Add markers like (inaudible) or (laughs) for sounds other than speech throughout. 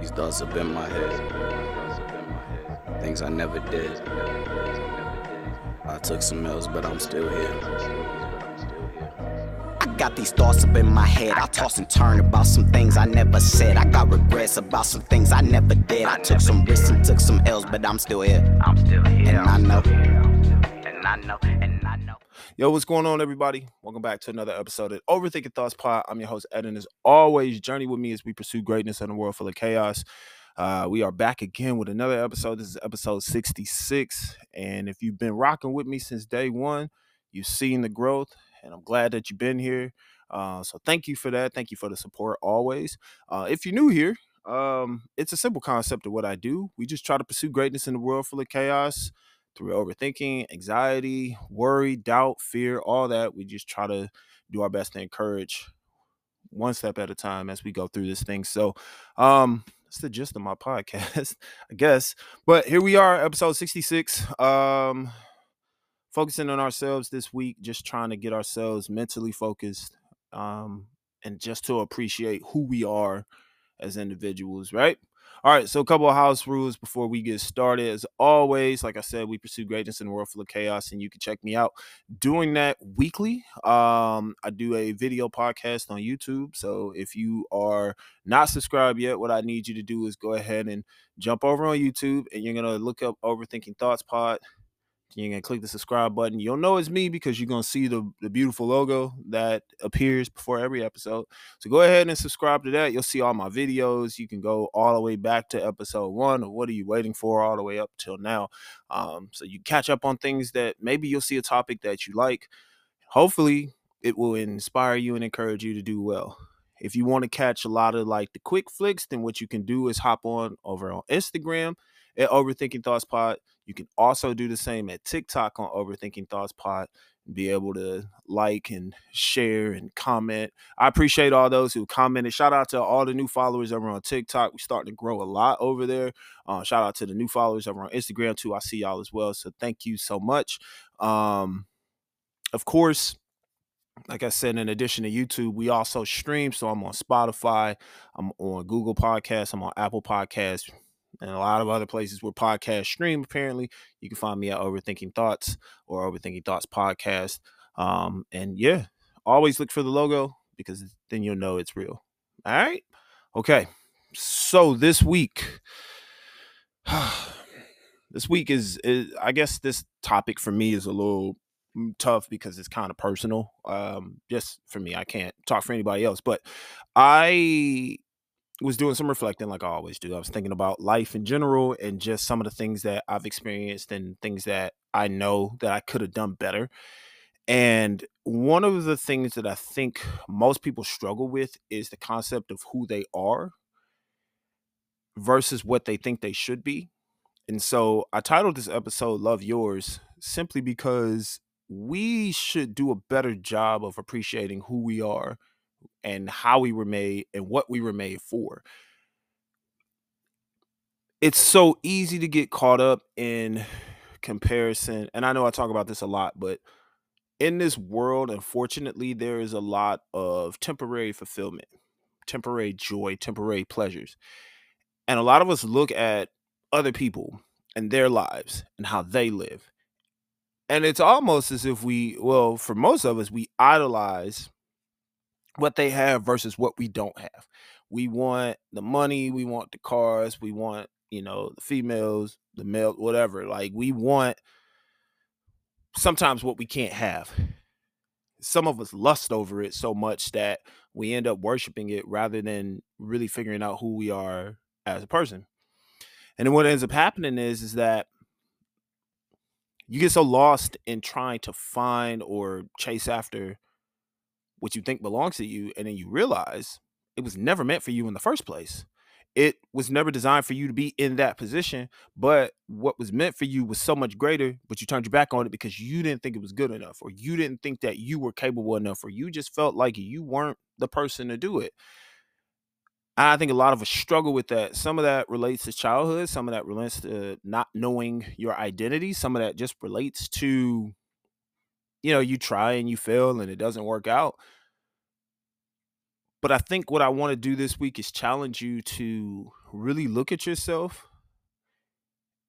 These thoughts up in my head. Things I never did. I took some L's, but I'm still here. I got these thoughts up in my head. I toss and turn about some things I never said. I got regrets about some things I never did. I took some risks and took some L's, but I'm still here. I'm still here. And I know. And I know. And I know. Yo, what's going on, everybody? Welcome back to another episode of Overthinking Thoughts Pod. I'm your host, Eden. As always, journey with me as we pursue greatness in a world full of chaos. Uh, we are back again with another episode. This is episode 66. And if you've been rocking with me since day one, you've seen the growth, and I'm glad that you've been here. Uh, so thank you for that. Thank you for the support always. Uh, if you're new here, um, it's a simple concept of what I do. We just try to pursue greatness in a world full of chaos through overthinking, anxiety, worry, doubt, fear, all that. We just try to do our best to encourage one step at a time as we go through this thing. So, um, that's the gist of my (laughs) podcast, I guess. But here we are, episode 66. Um, focusing on ourselves this week, just trying to get ourselves mentally focused, um, and just to appreciate who we are as individuals, right? All right, so a couple of house rules before we get started. As always, like I said, we pursue greatness in a world full of chaos, and you can check me out doing that weekly. Um, I do a video podcast on YouTube. So if you are not subscribed yet, what I need you to do is go ahead and jump over on YouTube and you're gonna look up Overthinking Thoughts Pod. You're gonna click the subscribe button. You'll know it's me because you're gonna see the, the beautiful logo that appears before every episode. So go ahead and subscribe to that. You'll see all my videos. You can go all the way back to episode one or what are you waiting for all the way up till now. Um, so you catch up on things that maybe you'll see a topic that you like. Hopefully it will inspire you and encourage you to do well. If you want to catch a lot of like the quick flicks, then what you can do is hop on over on Instagram at Overthinking Thoughts Pod. You can also do the same at TikTok on Overthinking Thoughts Pod be able to like and share and comment. I appreciate all those who commented. Shout out to all the new followers over on TikTok. We're starting to grow a lot over there. Uh, shout out to the new followers over on Instagram too. I see y'all as well. So thank you so much. Um, of course, like I said, in addition to YouTube, we also stream. So I'm on Spotify, I'm on Google Podcasts, I'm on Apple Podcasts, and a lot of other places where podcasts stream. Apparently, you can find me at Overthinking Thoughts or Overthinking Thoughts Podcast. Um, and yeah, always look for the logo because then you'll know it's real. All right. Okay. So this week, (sighs) this week is, is I guess this topic for me is a little mm, tough because it's kind of personal. Um, just for me, I can't talk for anybody else, but I was doing some reflecting like I always do. I was thinking about life in general and just some of the things that I've experienced and things that I know that I could have done better. And one of the things that I think most people struggle with is the concept of who they are versus what they think they should be. And so I titled this episode Love Yours simply because we should do a better job of appreciating who we are and how we were made and what we were made for. It's so easy to get caught up in comparison. And I know I talk about this a lot, but in this world, unfortunately, there is a lot of temporary fulfillment, temporary joy, temporary pleasures. And a lot of us look at other people and their lives and how they live. And it's almost as if we, well, for most of us, we idolize what they have versus what we don't have. We want the money, we want the cars, we want, you know, the females, the male, whatever. Like we want sometimes what we can't have. Some of us lust over it so much that we end up worshiping it rather than really figuring out who we are as a person. And then what ends up happening is is that you get so lost in trying to find or chase after what you think belongs to you and then you realize it was never meant for you in the first place it was never designed for you to be in that position but what was meant for you was so much greater but you turned your back on it because you didn't think it was good enough or you didn't think that you were capable enough or you just felt like you weren't the person to do it I think a lot of us struggle with that. Some of that relates to childhood, some of that relates to not knowing your identity, some of that just relates to you know, you try and you fail and it doesn't work out. But I think what I want to do this week is challenge you to really look at yourself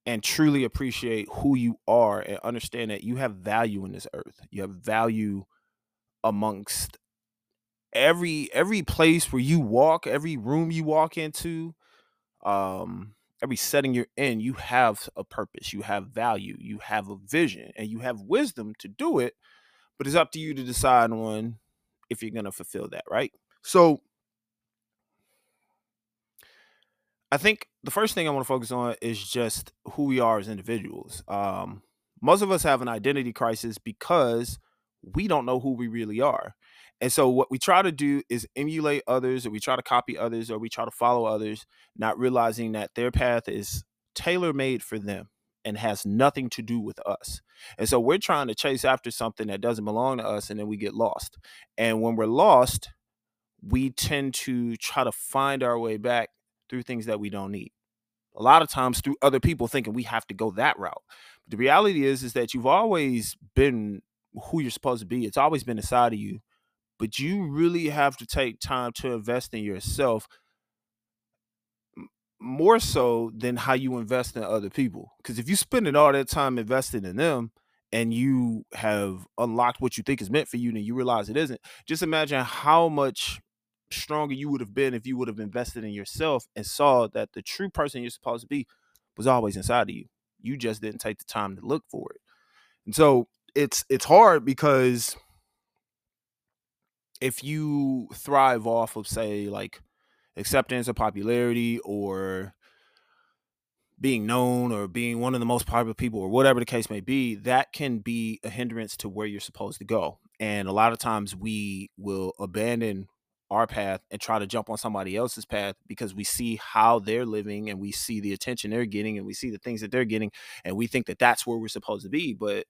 and truly appreciate who you are and understand that you have value in this earth. You have value amongst every every place where you walk, every room you walk into, um every setting you're in, you have a purpose, you have value, you have a vision, and you have wisdom to do it. But it's up to you to decide on if you're going to fulfill that, right? So I think the first thing I want to focus on is just who we are as individuals. Um, most of us have an identity crisis because we don't know who we really are. And so what we try to do is emulate others or we try to copy others or we try to follow others, not realizing that their path is tailor made for them and has nothing to do with us. And so we're trying to chase after something that doesn't belong to us and then we get lost. And when we're lost, we tend to try to find our way back through things that we don't need. A lot of times through other people thinking we have to go that route. But the reality is is that you've always been who you're supposed to be. It's always been inside of you. But you really have to take time to invest in yourself more so than how you invest in other people. Because if you spending all that time investing in them and you have unlocked what you think is meant for you and you realize it isn't, just imagine how much stronger you would have been if you would have invested in yourself and saw that the true person you're supposed to be was always inside of you. You just didn't take the time to look for it. And so it's it's hard because if you thrive off of say like acceptance or popularity or being known or being one of the most popular people or whatever the case may be, that can be a hindrance to where you're supposed to go. And a lot of times we will abandon our path and try to jump on somebody else's path because we see how they're living and we see the attention they're getting and we see the things that they're getting and we think that that's where we're supposed to be but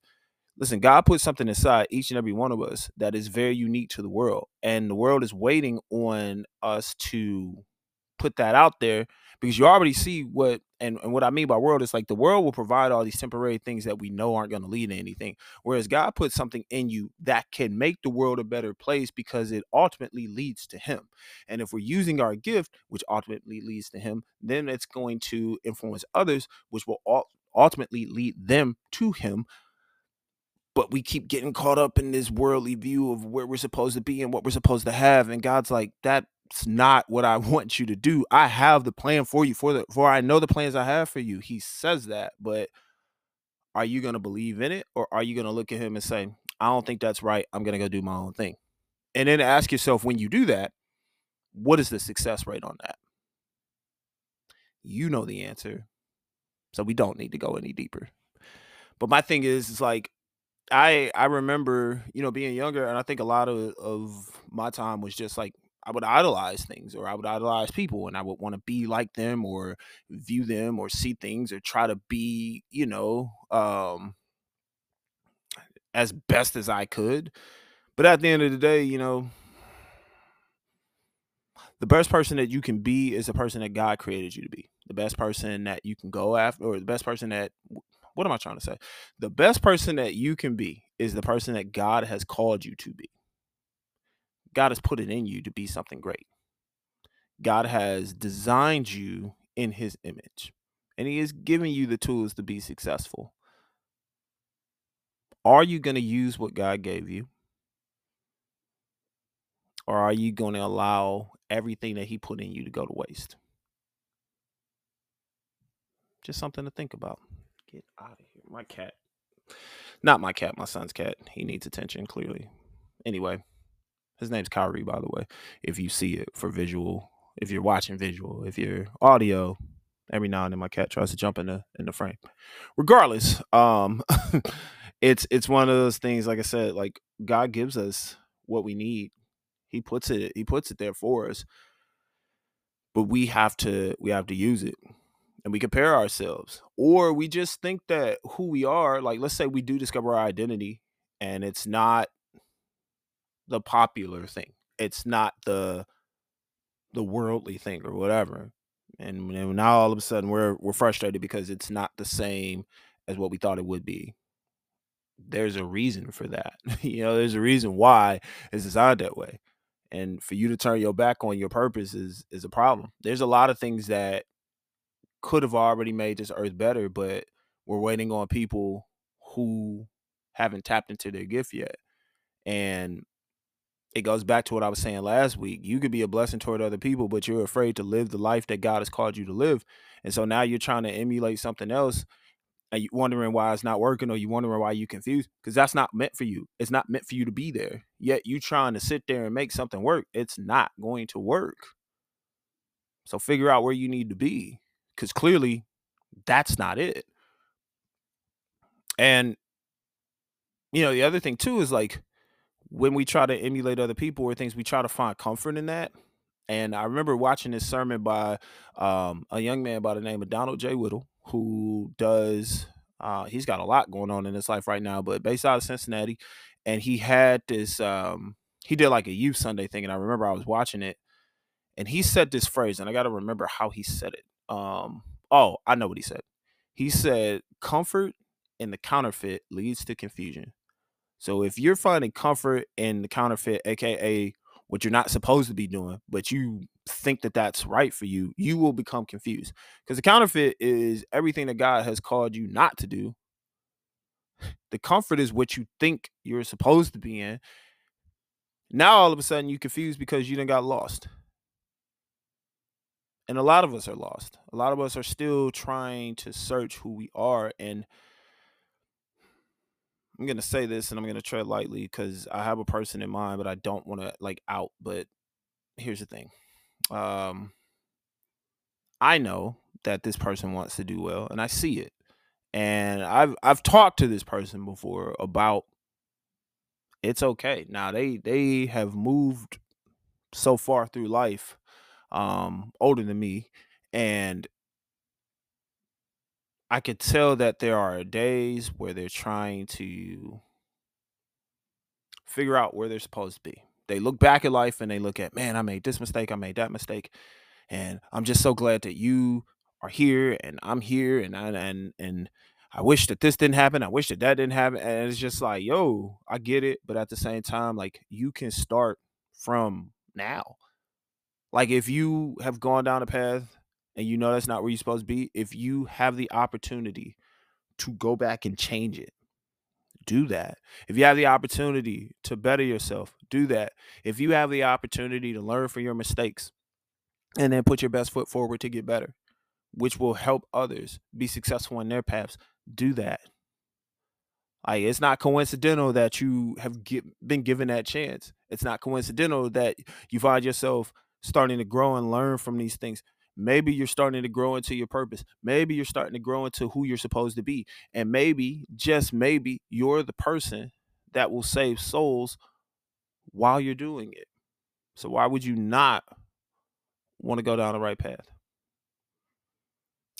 listen god put something inside each and every one of us that is very unique to the world and the world is waiting on us to put that out there because you already see what and, and what I mean by world is like the world will provide all these temporary things that we know aren't going to lead to anything. Whereas God put something in you that can make the world a better place because it ultimately leads to Him. And if we're using our gift, which ultimately leads to Him, then it's going to influence others, which will ultimately lead them to Him. But we keep getting caught up in this worldly view of where we're supposed to be and what we're supposed to have. And God's like, that's not what I (laughs) want you to do. I have the plan for you for the for I know the plans I have for you. He says that, but are you going to believe in it or are you going to look at him and say, I don't think that's right. I'm going to go do my own thing. And then ask yourself when you do that, what is the success rate on that? You know the answer. So we don't need to go any deeper. But my thing is, is like I I remember, you know, being younger, and I think a lot of, of my time was just like I would idolize things or I would idolize people and I would want to be like them or view them or see things or try to be, you know, um, as best as I could. But at the end of the day, you know, the best person that you can be is the person that God created you to be. The best person that you can go after, or the best person that, what am I trying to say? The best person that you can be is the person that God has called you to be. God has put it in you to be something great. God has designed you in his image, and he has given you the tools to be successful. Are you going to use what God gave you? Or are you going to allow everything that he put in you to go to waste? Just something to think about. Get out of here. My cat. Not my cat, my son's cat. He needs attention, clearly. Anyway. His name's Kyrie, by the way. If you see it for visual, if you're watching visual, if you're audio, every now and then my cat tries to jump in the in the frame. Regardless, um, (laughs) it's it's one of those things. Like I said, like God gives us what we need. He puts it he puts it there for us, but we have to we have to use it and we compare ourselves or we just think that who we are like let's say we do discover our identity and it's not the popular thing. It's not the the worldly thing or whatever. And now all of a sudden we're we're frustrated because it's not the same as what we thought it would be. There's a reason for that. (laughs) you know, there's a reason why it's designed that way. And for you to turn your back on your purpose is is a problem. There's a lot of things that could have already made this earth better, but we're waiting on people who haven't tapped into their gift yet. And it goes back to what I was saying last week. You could be a blessing toward other people, but you're afraid to live the life that God has called you to live. And so now you're trying to emulate something else and you're wondering why it's not working or you're wondering why you're confused because that's not meant for you. It's not meant for you to be there. Yet you're trying to sit there and make something work. It's not going to work. So figure out where you need to be because clearly that's not it. And you know, the other thing too is like when we try to emulate other people or things, we try to find comfort in that. And I remember watching this sermon by um, a young man by the name of Donald J. Whittle, who does uh, he's got a lot going on in his life right now, but based out of Cincinnati, and he had this um, he did like a youth Sunday thing, and I remember I was watching it, and he said this phrase, and I got to remember how he said it. Um, oh, I know what he said. He said, "Comfort in the counterfeit leads to confusion." So if you're finding comfort in the counterfeit, aka what you're not supposed to be doing, but you think that that's right for you, you will become confused. Because the counterfeit is everything that God has called you not to do. The comfort is what you think you're supposed to be in. Now all of a sudden you confused because you didn't got lost. And a lot of us are lost. A lot of us are still trying to search who we are and I'm gonna say this and I'm gonna tread lightly because I have a person in mind, but I don't want to like out. But here's the thing. Um I know that this person wants to do well and I see it. And I've I've talked to this person before about it's okay. Now they they have moved so far through life, um, older than me, and I could tell that there are days where they're trying to figure out where they're supposed to be. They look back at life and they look at, man, I made this mistake, I made that mistake, and I'm just so glad that you are here and I'm here, and I, and and I wish that this didn't happen. I wish that that didn't happen, and it's just like, yo, I get it, but at the same time, like you can start from now. Like if you have gone down a path and you know that's not where you're supposed to be, if you have the opportunity to go back and change it, do that. If you have the opportunity to better yourself, do that. If you have the opportunity to learn from your mistakes and then put your best foot forward to get better, which will help others be successful in their paths, do that. Like it's not coincidental that you have get, been given that chance. It's not coincidental that you find yourself starting to grow and learn from these things. Maybe you're starting to grow into your purpose. Maybe you're starting to grow into who you're supposed to be. And maybe, just maybe, you're the person that will save souls while you're doing it. So why would you not want to go down the right path?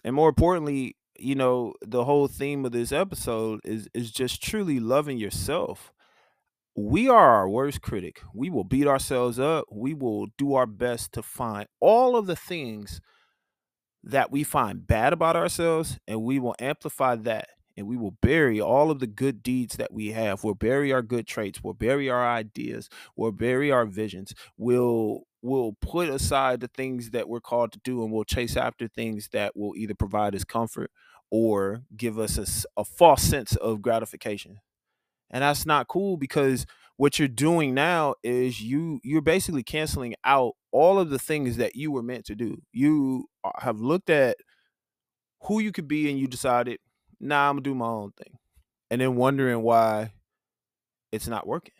And more importantly, you know, the whole theme of this episode is is just truly loving yourself. We are our worst critic. We will beat ourselves up. We will do our best to find all of the things that we find bad about ourselves and we will amplify that and we will bury all of the good deeds that we have. We'll bury our good traits. We'll bury our ideas. We'll bury our visions. We'll we'll put aside the things that we're called to do and we'll chase after things that will either provide us comfort or give us a, a false sense of gratification. And that's not cool because what you're doing now is you you're basically canceling out all of the things that you were meant to do. You uh, have looked at who you could be and you decided, nah, I'm gonna do my own thing. And then wondering why it's not working.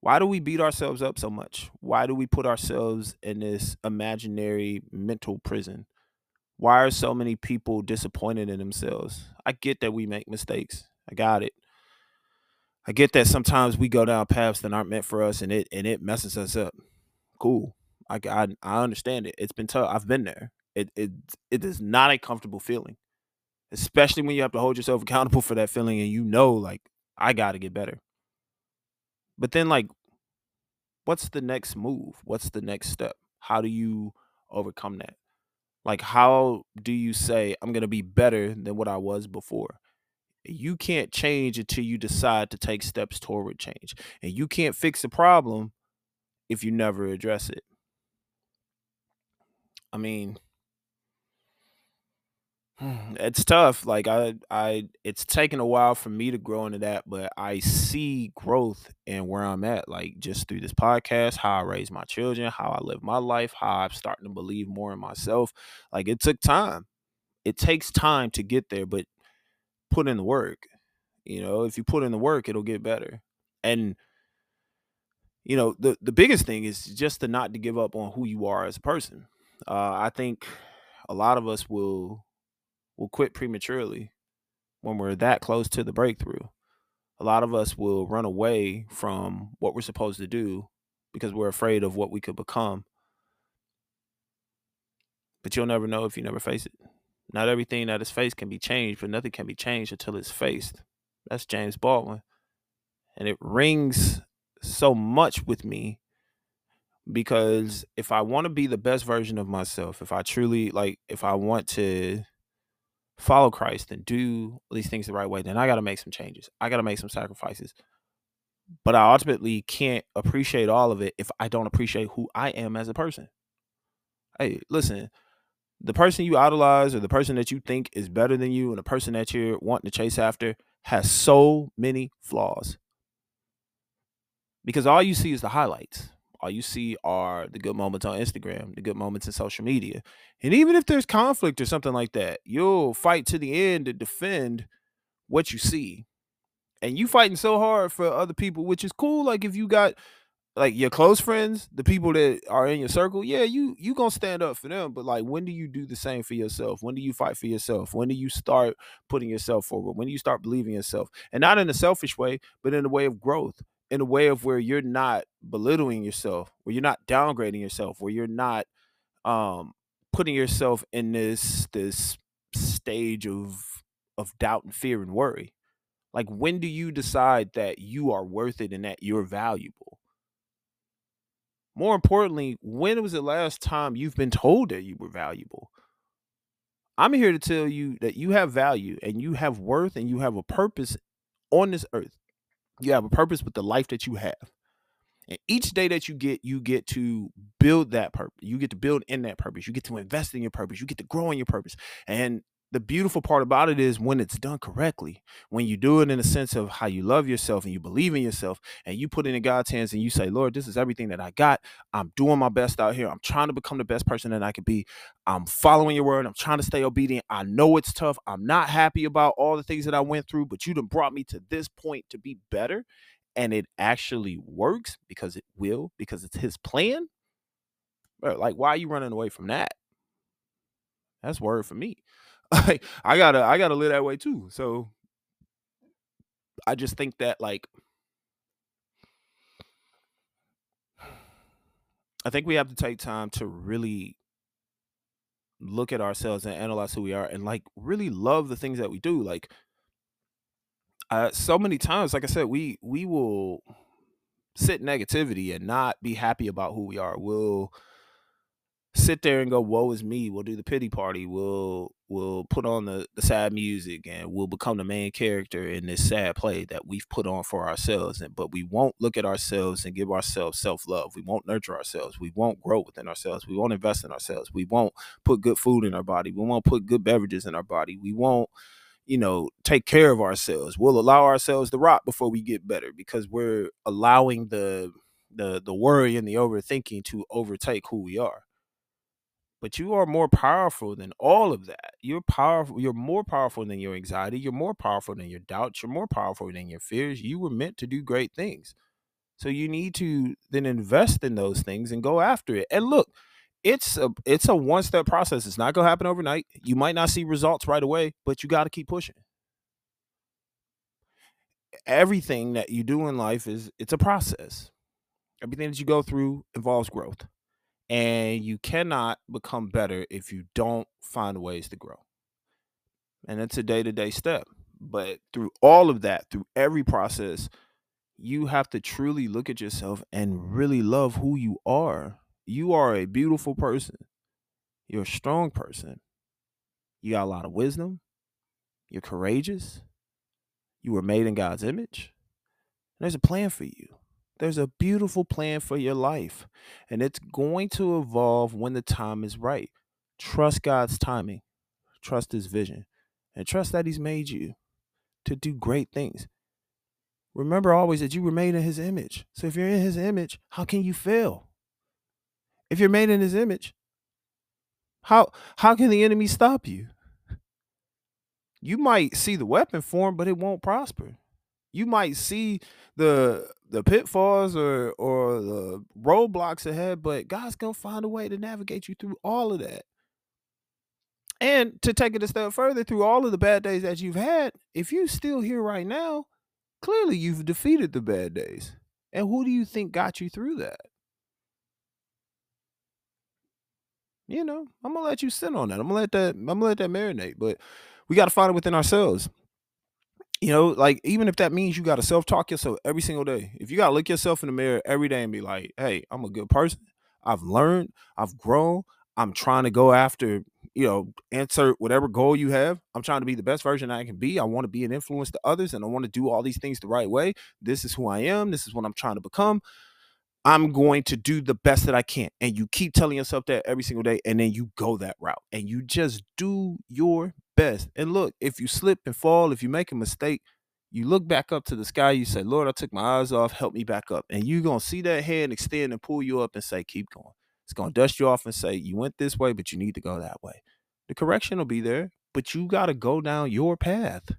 Why do we beat ourselves up so much? Why do we put ourselves in this imaginary mental prison? Why are so many people disappointed in themselves? I get that we make mistakes. I got it. I get that sometimes we go down paths that aren't meant for us and it and it messes us up. Cool. I I, I understand it. It's been tough. I've been there. It it it is not a comfortable feeling. Especially when you have to hold yourself (laughs) accountable for that feeling and you know like I got to get better. But then like what's the next move? What's the next step? How do you overcome that? Like how do you say I'm going to be better than what I was before? You can't change until you decide to take steps toward change. And you can't fix a problem if you never address it. I mean, (sighs) it's tough. Like I, I, it's taken a while for me to grow into that, but I see growth in where I'm at. Like just through this podcast, how I raise my children, how I live my life, how I'm starting to believe more in myself. Like it took time. It takes time to get there, but put in the work. You know, if you put in the work, it'll get better. And you know, the the biggest thing is just to not to give up on who you are as a person. Uh, I think a lot of us will will quit prematurely when we're that close to the breakthrough. A lot of us will run away from what we're supposed to do because we're afraid of what we could become. But you'll never know if you never face it. Not everything that is faced can be changed, but nothing can be changed until it's faced. That's James Baldwin. And it rings so much with me because if I want to be the best version of myself, if I truly like, if I want to follow Christ and do these things the right way, then I got to make some changes. I got to make some sacrifices. But I ultimately can't appreciate all of it if I don't appreciate who I am as a person. Hey, listen, the person you idolize or the person that you think is better than you and the person that you're wanting to chase after has so many flaws. Because all you see is the highlights. All you see are the good moments on Instagram, the good moments in social media. And even if there's conflict or something like that, you'll fight to the end to defend what you see. And you fighting so hard for other people, which is cool. Like if you got like your close friends, the people that are in your circle, yeah, you you gonna stand up for them. But like, when do you do the same for yourself? When do you fight for yourself? When do you start putting yourself forward? When do you start believing yourself? And not in a selfish way, but in a way of growth, in a way of where you're not belittling yourself, where you're not downgrading yourself, where you're not um putting yourself in this this stage of of doubt and fear and worry. Like when do you decide that you are worth it and that you're valuable? More importantly, when was the last time you've been told that you were valuable? I'm here to tell you that you have value and you have worth and you have a purpose on this earth. You have a purpose with the life that you have. And each day that you get, you get to build that purpose. You get to build in that purpose. You get to invest in your purpose. You get to grow in your purpose. And the beautiful part about it is when it's done correctly, when you do it in a sense of how you love yourself and you believe in yourself and you put it in God's hands and you say, Lord, this is everything that I got. I'm doing my best out here. I'm trying to become the best person that I could be. I'm following your word. I'm trying to stay obedient. I know it's tough. I'm not happy about all the things that I went through, but you done brought me to this point to be better. And it actually works because it will, because it's his plan. Bro, like, why are you running away from that? That's word for me. (laughs) Like I gotta I gotta live that way too. So I just think that like I think we have to take time to really look at ourselves and analyze who we are and like really love the things that we do. Like uh so many times, like I said, we we will sit negativity and not be happy about who we are. We'll sit there and go, "Woe is me." We'll do the pity party. We'll we'll put on the, the sad music, and we'll become the main character in this sad play that we've put on for ourselves. And but we won't look at ourselves and give ourselves self love. We won't nurture ourselves. We won't grow within ourselves. We won't invest in ourselves. We won't put good food in our body. We won't put good beverages in our body. We won't you know, take care of ourselves. We'll allow ourselves to rot before we get better because we're allowing the the the worry and the overthinking to overtake who we are but you are more powerful than all of that. You're powerful. You're more powerful than your anxiety. You're more powerful than your doubts. You're more powerful than your fears. You were meant to do great things. So you need to then invest in those things and go after it. And look, it's a it's a one step process. It's not gonna happen overnight. You might not see results right away, but you got to keep pushing. Everything that you do in life is it's a process. Everything that you go through involves growth and you cannot become better if you don't find ways to grow. And it's a day to day step. But through all of that, through every process, you have to truly look at yourself and really love who you are. You are a beautiful person. You're a strong person. You got a lot of wisdom. You're courageous. You were made in God's image. And there's a plan for you. There's a beautiful plan for your life, and it's going to evolve when the time is right. Trust God's timing. trust his vision, and trust that he's made you to do great things. Remember always that you were made in his image. So if you're in his image, how can you fail? If you're made in his image, how how can the enemy stop you? You might see the weapon form, but it won't prosper. You might see the the pitfalls or or the roadblocks ahead, but God's gonna find a way to navigate you through all of that. And to take it a step further, through all of the bad days that you've had, if you're still here right now, clearly you've defeated the bad days. And who do you think got you through that? You know, I'm gonna let you sit on that. I'm gonna let that. I'm gonna let that marinate. But we got to find it within ourselves. You know, like even if that means you got to self talk yourself every single day. If you got to look yourself in the mirror every day and be like, "Hey, I'm a good person. I've learned. I've grown. I'm trying to go after you know, insert whatever goal you have. I'm trying to be the best version I can be. I want to be an influence to others and I want to do all these things the right way. This is who I am. This is what I'm trying to become. I'm going to do the best that I can. And you keep telling yourself that every single day. And then you go that route and you just do your best. And look, if you slip and fall, if you make a mistake, you look back up to the sky, you say, Lord, I took my eyes off, help me back up. And you're going to see that hand extend and pull you up and say, keep going. It's going to dust you off and say, you went this way, but you need to go that way. The correction will be there, but you got to go down your path.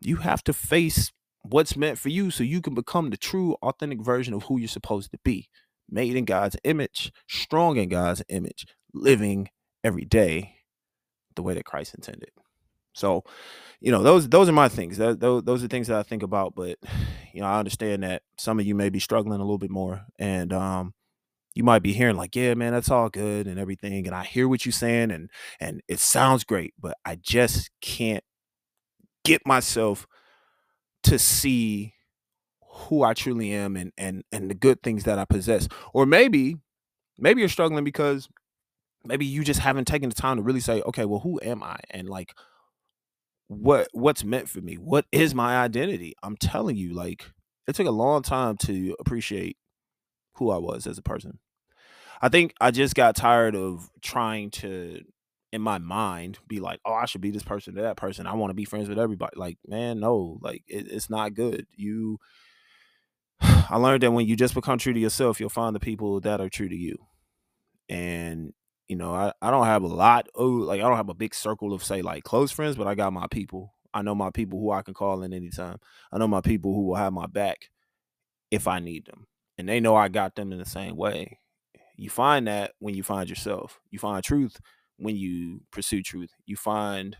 You have to face what's meant for you so you can become the true, authentic version of who you're supposed to be. Made in God's image, strong in God's image, living every day the way that Christ intended. So, you know, those those are my things. That, those, those are things that I think about. But you know, I understand that some of you may be struggling a little bit more, and um, you might be hearing like, yeah, man, that's all good and everything. And I hear what you're saying and and it sounds great, but I just can't get myself to see who I truly am and and and the good things that I possess. Or maybe maybe you're struggling because maybe you just haven't taken the time to really say, okay, well, who am I? And like what what's meant for me? What is my identity? I'm telling you, like it took a long time to appreciate who I was as a person. I think I just got tired of trying to in my mind be like, oh, I should be this person to that person. I want to be friends with everybody. Like, man, no, like it, it's not good. You, (sighs) I learned that when you just become true to yourself, you'll find the people that are true to you. And you know, I, I don't have a lot. Oh, like I don't have a big circle of say like close friends, but I got my people. I know my people who I can call in anytime. I know my people who will have my back if I need them, and they know I got them in the same way. You find that when you find yourself. You find truth when you pursue truth. You find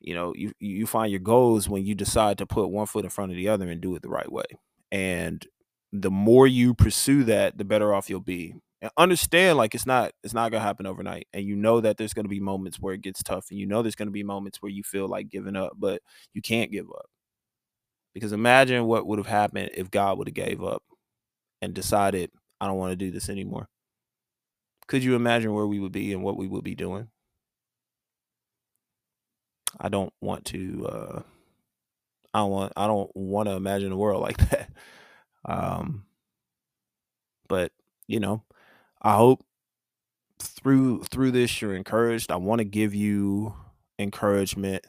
you know, you you find your goals when you decide to put one foot in front of the other and do it the right way. And the more you pursue that, the better off you'll be. And understand like it's not it's not gonna happen overnight. And you know that there's gonna be moments where it gets tough and you know there's gonna be moments where you feel like giving up, but you can't give up. Because imagine what would have happened if God would have gave up and decided I don't want to do this anymore. Could you imagine where we would be and what we would be doing? I don't want to uh I don't want I don't want to imagine a world (laughs) like that. Um but you know, I hope through through this you're encouraged. I want to give you encouragement.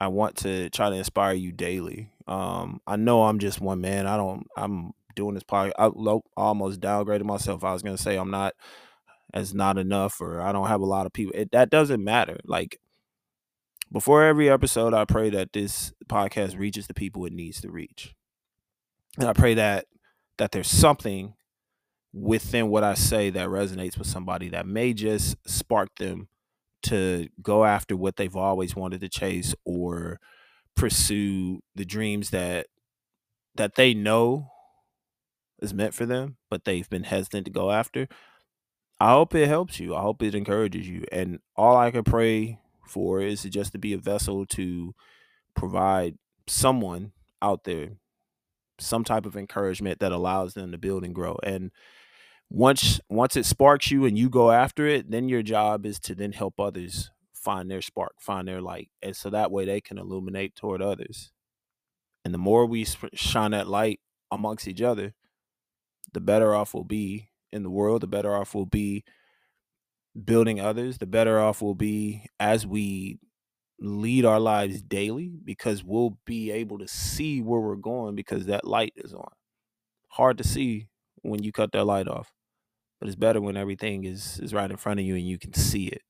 I want to try to inspire you daily. Um I know I'm just one man. I don't I'm doing this podcast. I almost downgraded myself. I was gonna say I'm not as not enough, or I don't have a lot of people. It, that doesn't matter. Like before every episode, I pray that this podcast reaches the people it needs to reach, and I pray that that there's something within what I say that resonates with somebody that may just spark them to go after what they've always wanted to chase or pursue the dreams that that they know is meant for them, but they've been hesitant to go after. I hope it helps you. I hope it encourages you. And all I can pray for is just to be a vessel to provide someone out there some type of encouragement that allows them to build and grow. And once once it sparks you and you go after it, then your job is to then help others find their spark, find their light. And so that way they can illuminate toward others. And the more we shine that light amongst each other, the better off we'll be in the world, the better off we'll be building others, the better off we'll be as we lead our lives daily because we'll be able to see where we're going because that light is on. Hard to see when you cut that light off, but it's better when everything is is right in front of you and you can see it.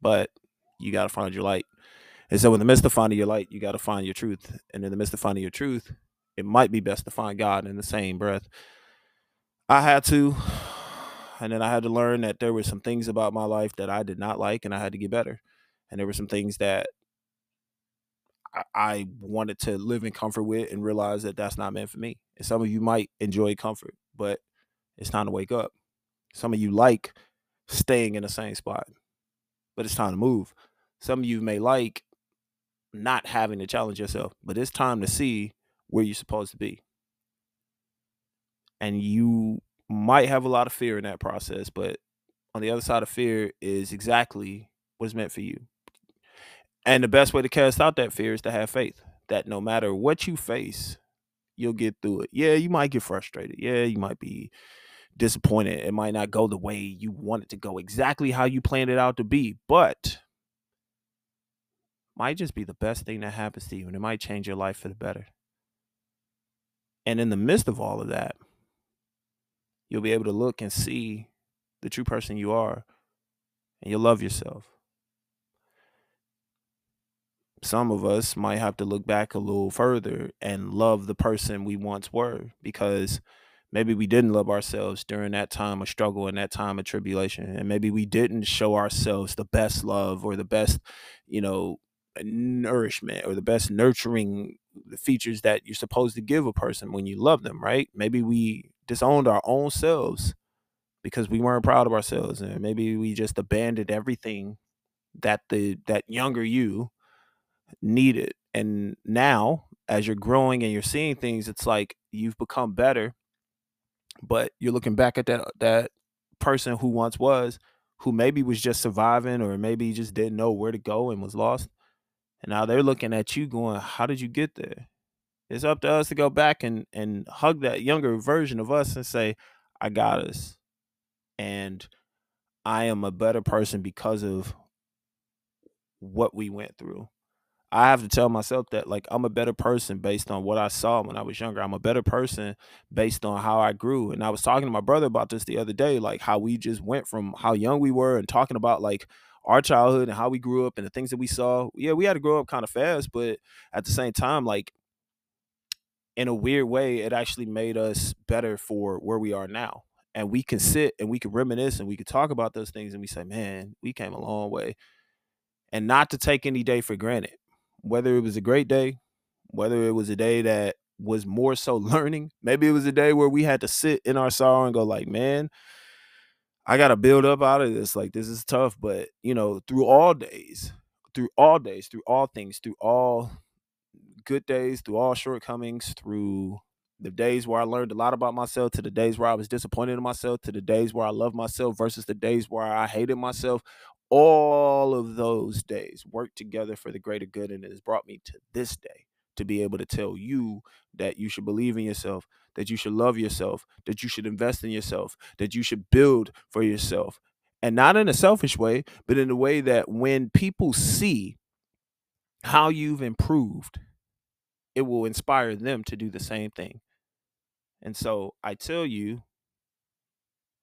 But you got to find your light. And so, in the midst of finding your light, you got to find your truth. And in the midst of finding your truth, it might be best to find God in the same breath. I had to, and then I had to learn that there were some things about my life that I did not like, and I had to get better. And there were some things that I, wanted to live in comfort with, and realize that that's not meant for me. And some of you might enjoy comfort, but it's time to wake up. Some of you like staying in the same spot, but it's time to move. Some of you may like not having to challenge yourself, but it's time to see where you're supposed to be. And you might have a lot of fear in that process, but on the other side of fear is exactly what is meant for you. And the best way to cast out that fear is to have faith that no matter what you face, you'll get through it. Yeah, you might get frustrated. Yeah, you might be disappointed. It might not go the way you want it to go, exactly how you planned it out to be, but might just be the best thing that happens to you and it might change your life for the better. And in the midst of all of that, you'll be able to look and see the true person you are and you'll love yourself. Some of us might have to look back a little further and love the person we once were because maybe we didn't love ourselves during that time of struggle and that time of tribulation and maybe we didn't show ourselves the best love or the best you know nourishment or the best nurturing features that you're supposed to give a person when you love them right maybe we disowned our own selves because we weren't proud of ourselves and maybe we just abandoned everything that the that younger you needed. And now as you're growing and you're seeing things it's like you've become better but you're looking back at that that person who once was who maybe was just surviving or maybe just didn't know where to go and was lost. And now they're looking at you going how did you get there it's up to us to go back and and hug that younger version of us and say i got us and i am a better person because of what we went through I have to tell myself that like I'm a better person based on what I saw when I was younger. I'm a better person based on how I grew. And I was talking to my brother about this the other day, like how we just went from how young we were and talking about like our childhood and how we grew up and the things that we saw. Yeah, we had to grow up kind of fast, but at the same time, like in a weird way, it actually made us better for where we are now. And we can sit and we can reminisce and we can talk about those things and we say, man, we came a long way. And not to take any day for granted whether it was a great day, whether it was a day that was more so (laughs) learning, maybe it was a day where we had to sit in our sorrow and go like, man, I got to build up out of this. Like this is tough, but you know, through all days, through all days, through all things, through all good days, through all shortcomings, through the days where I learned a lot about myself to the days where I was disappointed in myself to the days where I loved myself versus the days where I hated myself. All of those days work together for the greater good and it has brought me to this day to be able to tell you that you should believe in yourself that you should love yourself that you should invest in yourself that you should build for yourself. And not in a selfish way but in a way that when people see how you've improved it will inspire them to do the same thing. And so i tell you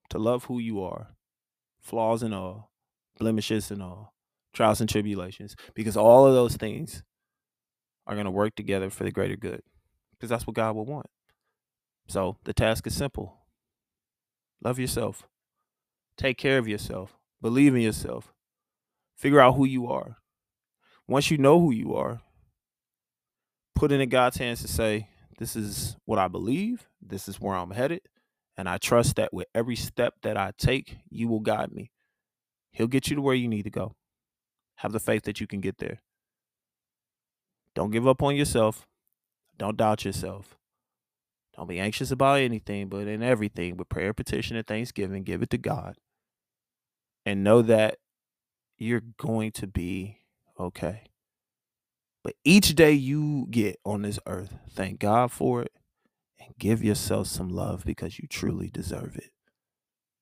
to love who you are flaws and all blemishes and all, trials and tribulations, because all of those things are going to work together for the greater good, because that's what God will want. So the task is simple. Love yourself, take care of yourself, believe in yourself, figure out who you are. Once you know who you are, put it in God's hands to say, This is what I believe, this is where I'm headed, and I trust that with every step that I take, you will guide me. He'll get you to where you need to go. Have the faith that you can get there. Don't give up on yourself. Don't doubt yourself. Don't be anxious about anything, but in everything, with prayer, petition, and thanksgiving, give it to God. And know that you're going to be okay. But each day you get on this earth, thank God for it and give yourself some love because you truly deserve it.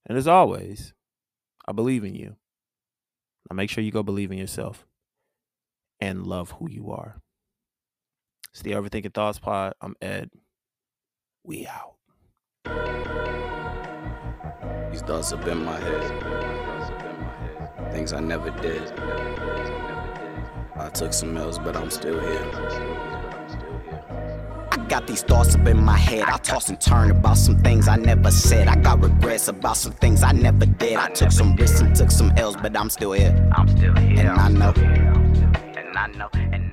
And as always, I believe in you. Now make sure you go believe in yourself and love who you are. It's the Overthinking Thoughts Pod. I'm Ed. We out. These thoughts up in my head. Things I never did. I took some L's, but I'm still here. I got these thoughts up in my head. I toss and turn about some things I never said. I got regrets about some things I never did. I took some risks and took some L's, but I'm still here. I'm still here. And I know. And I know. And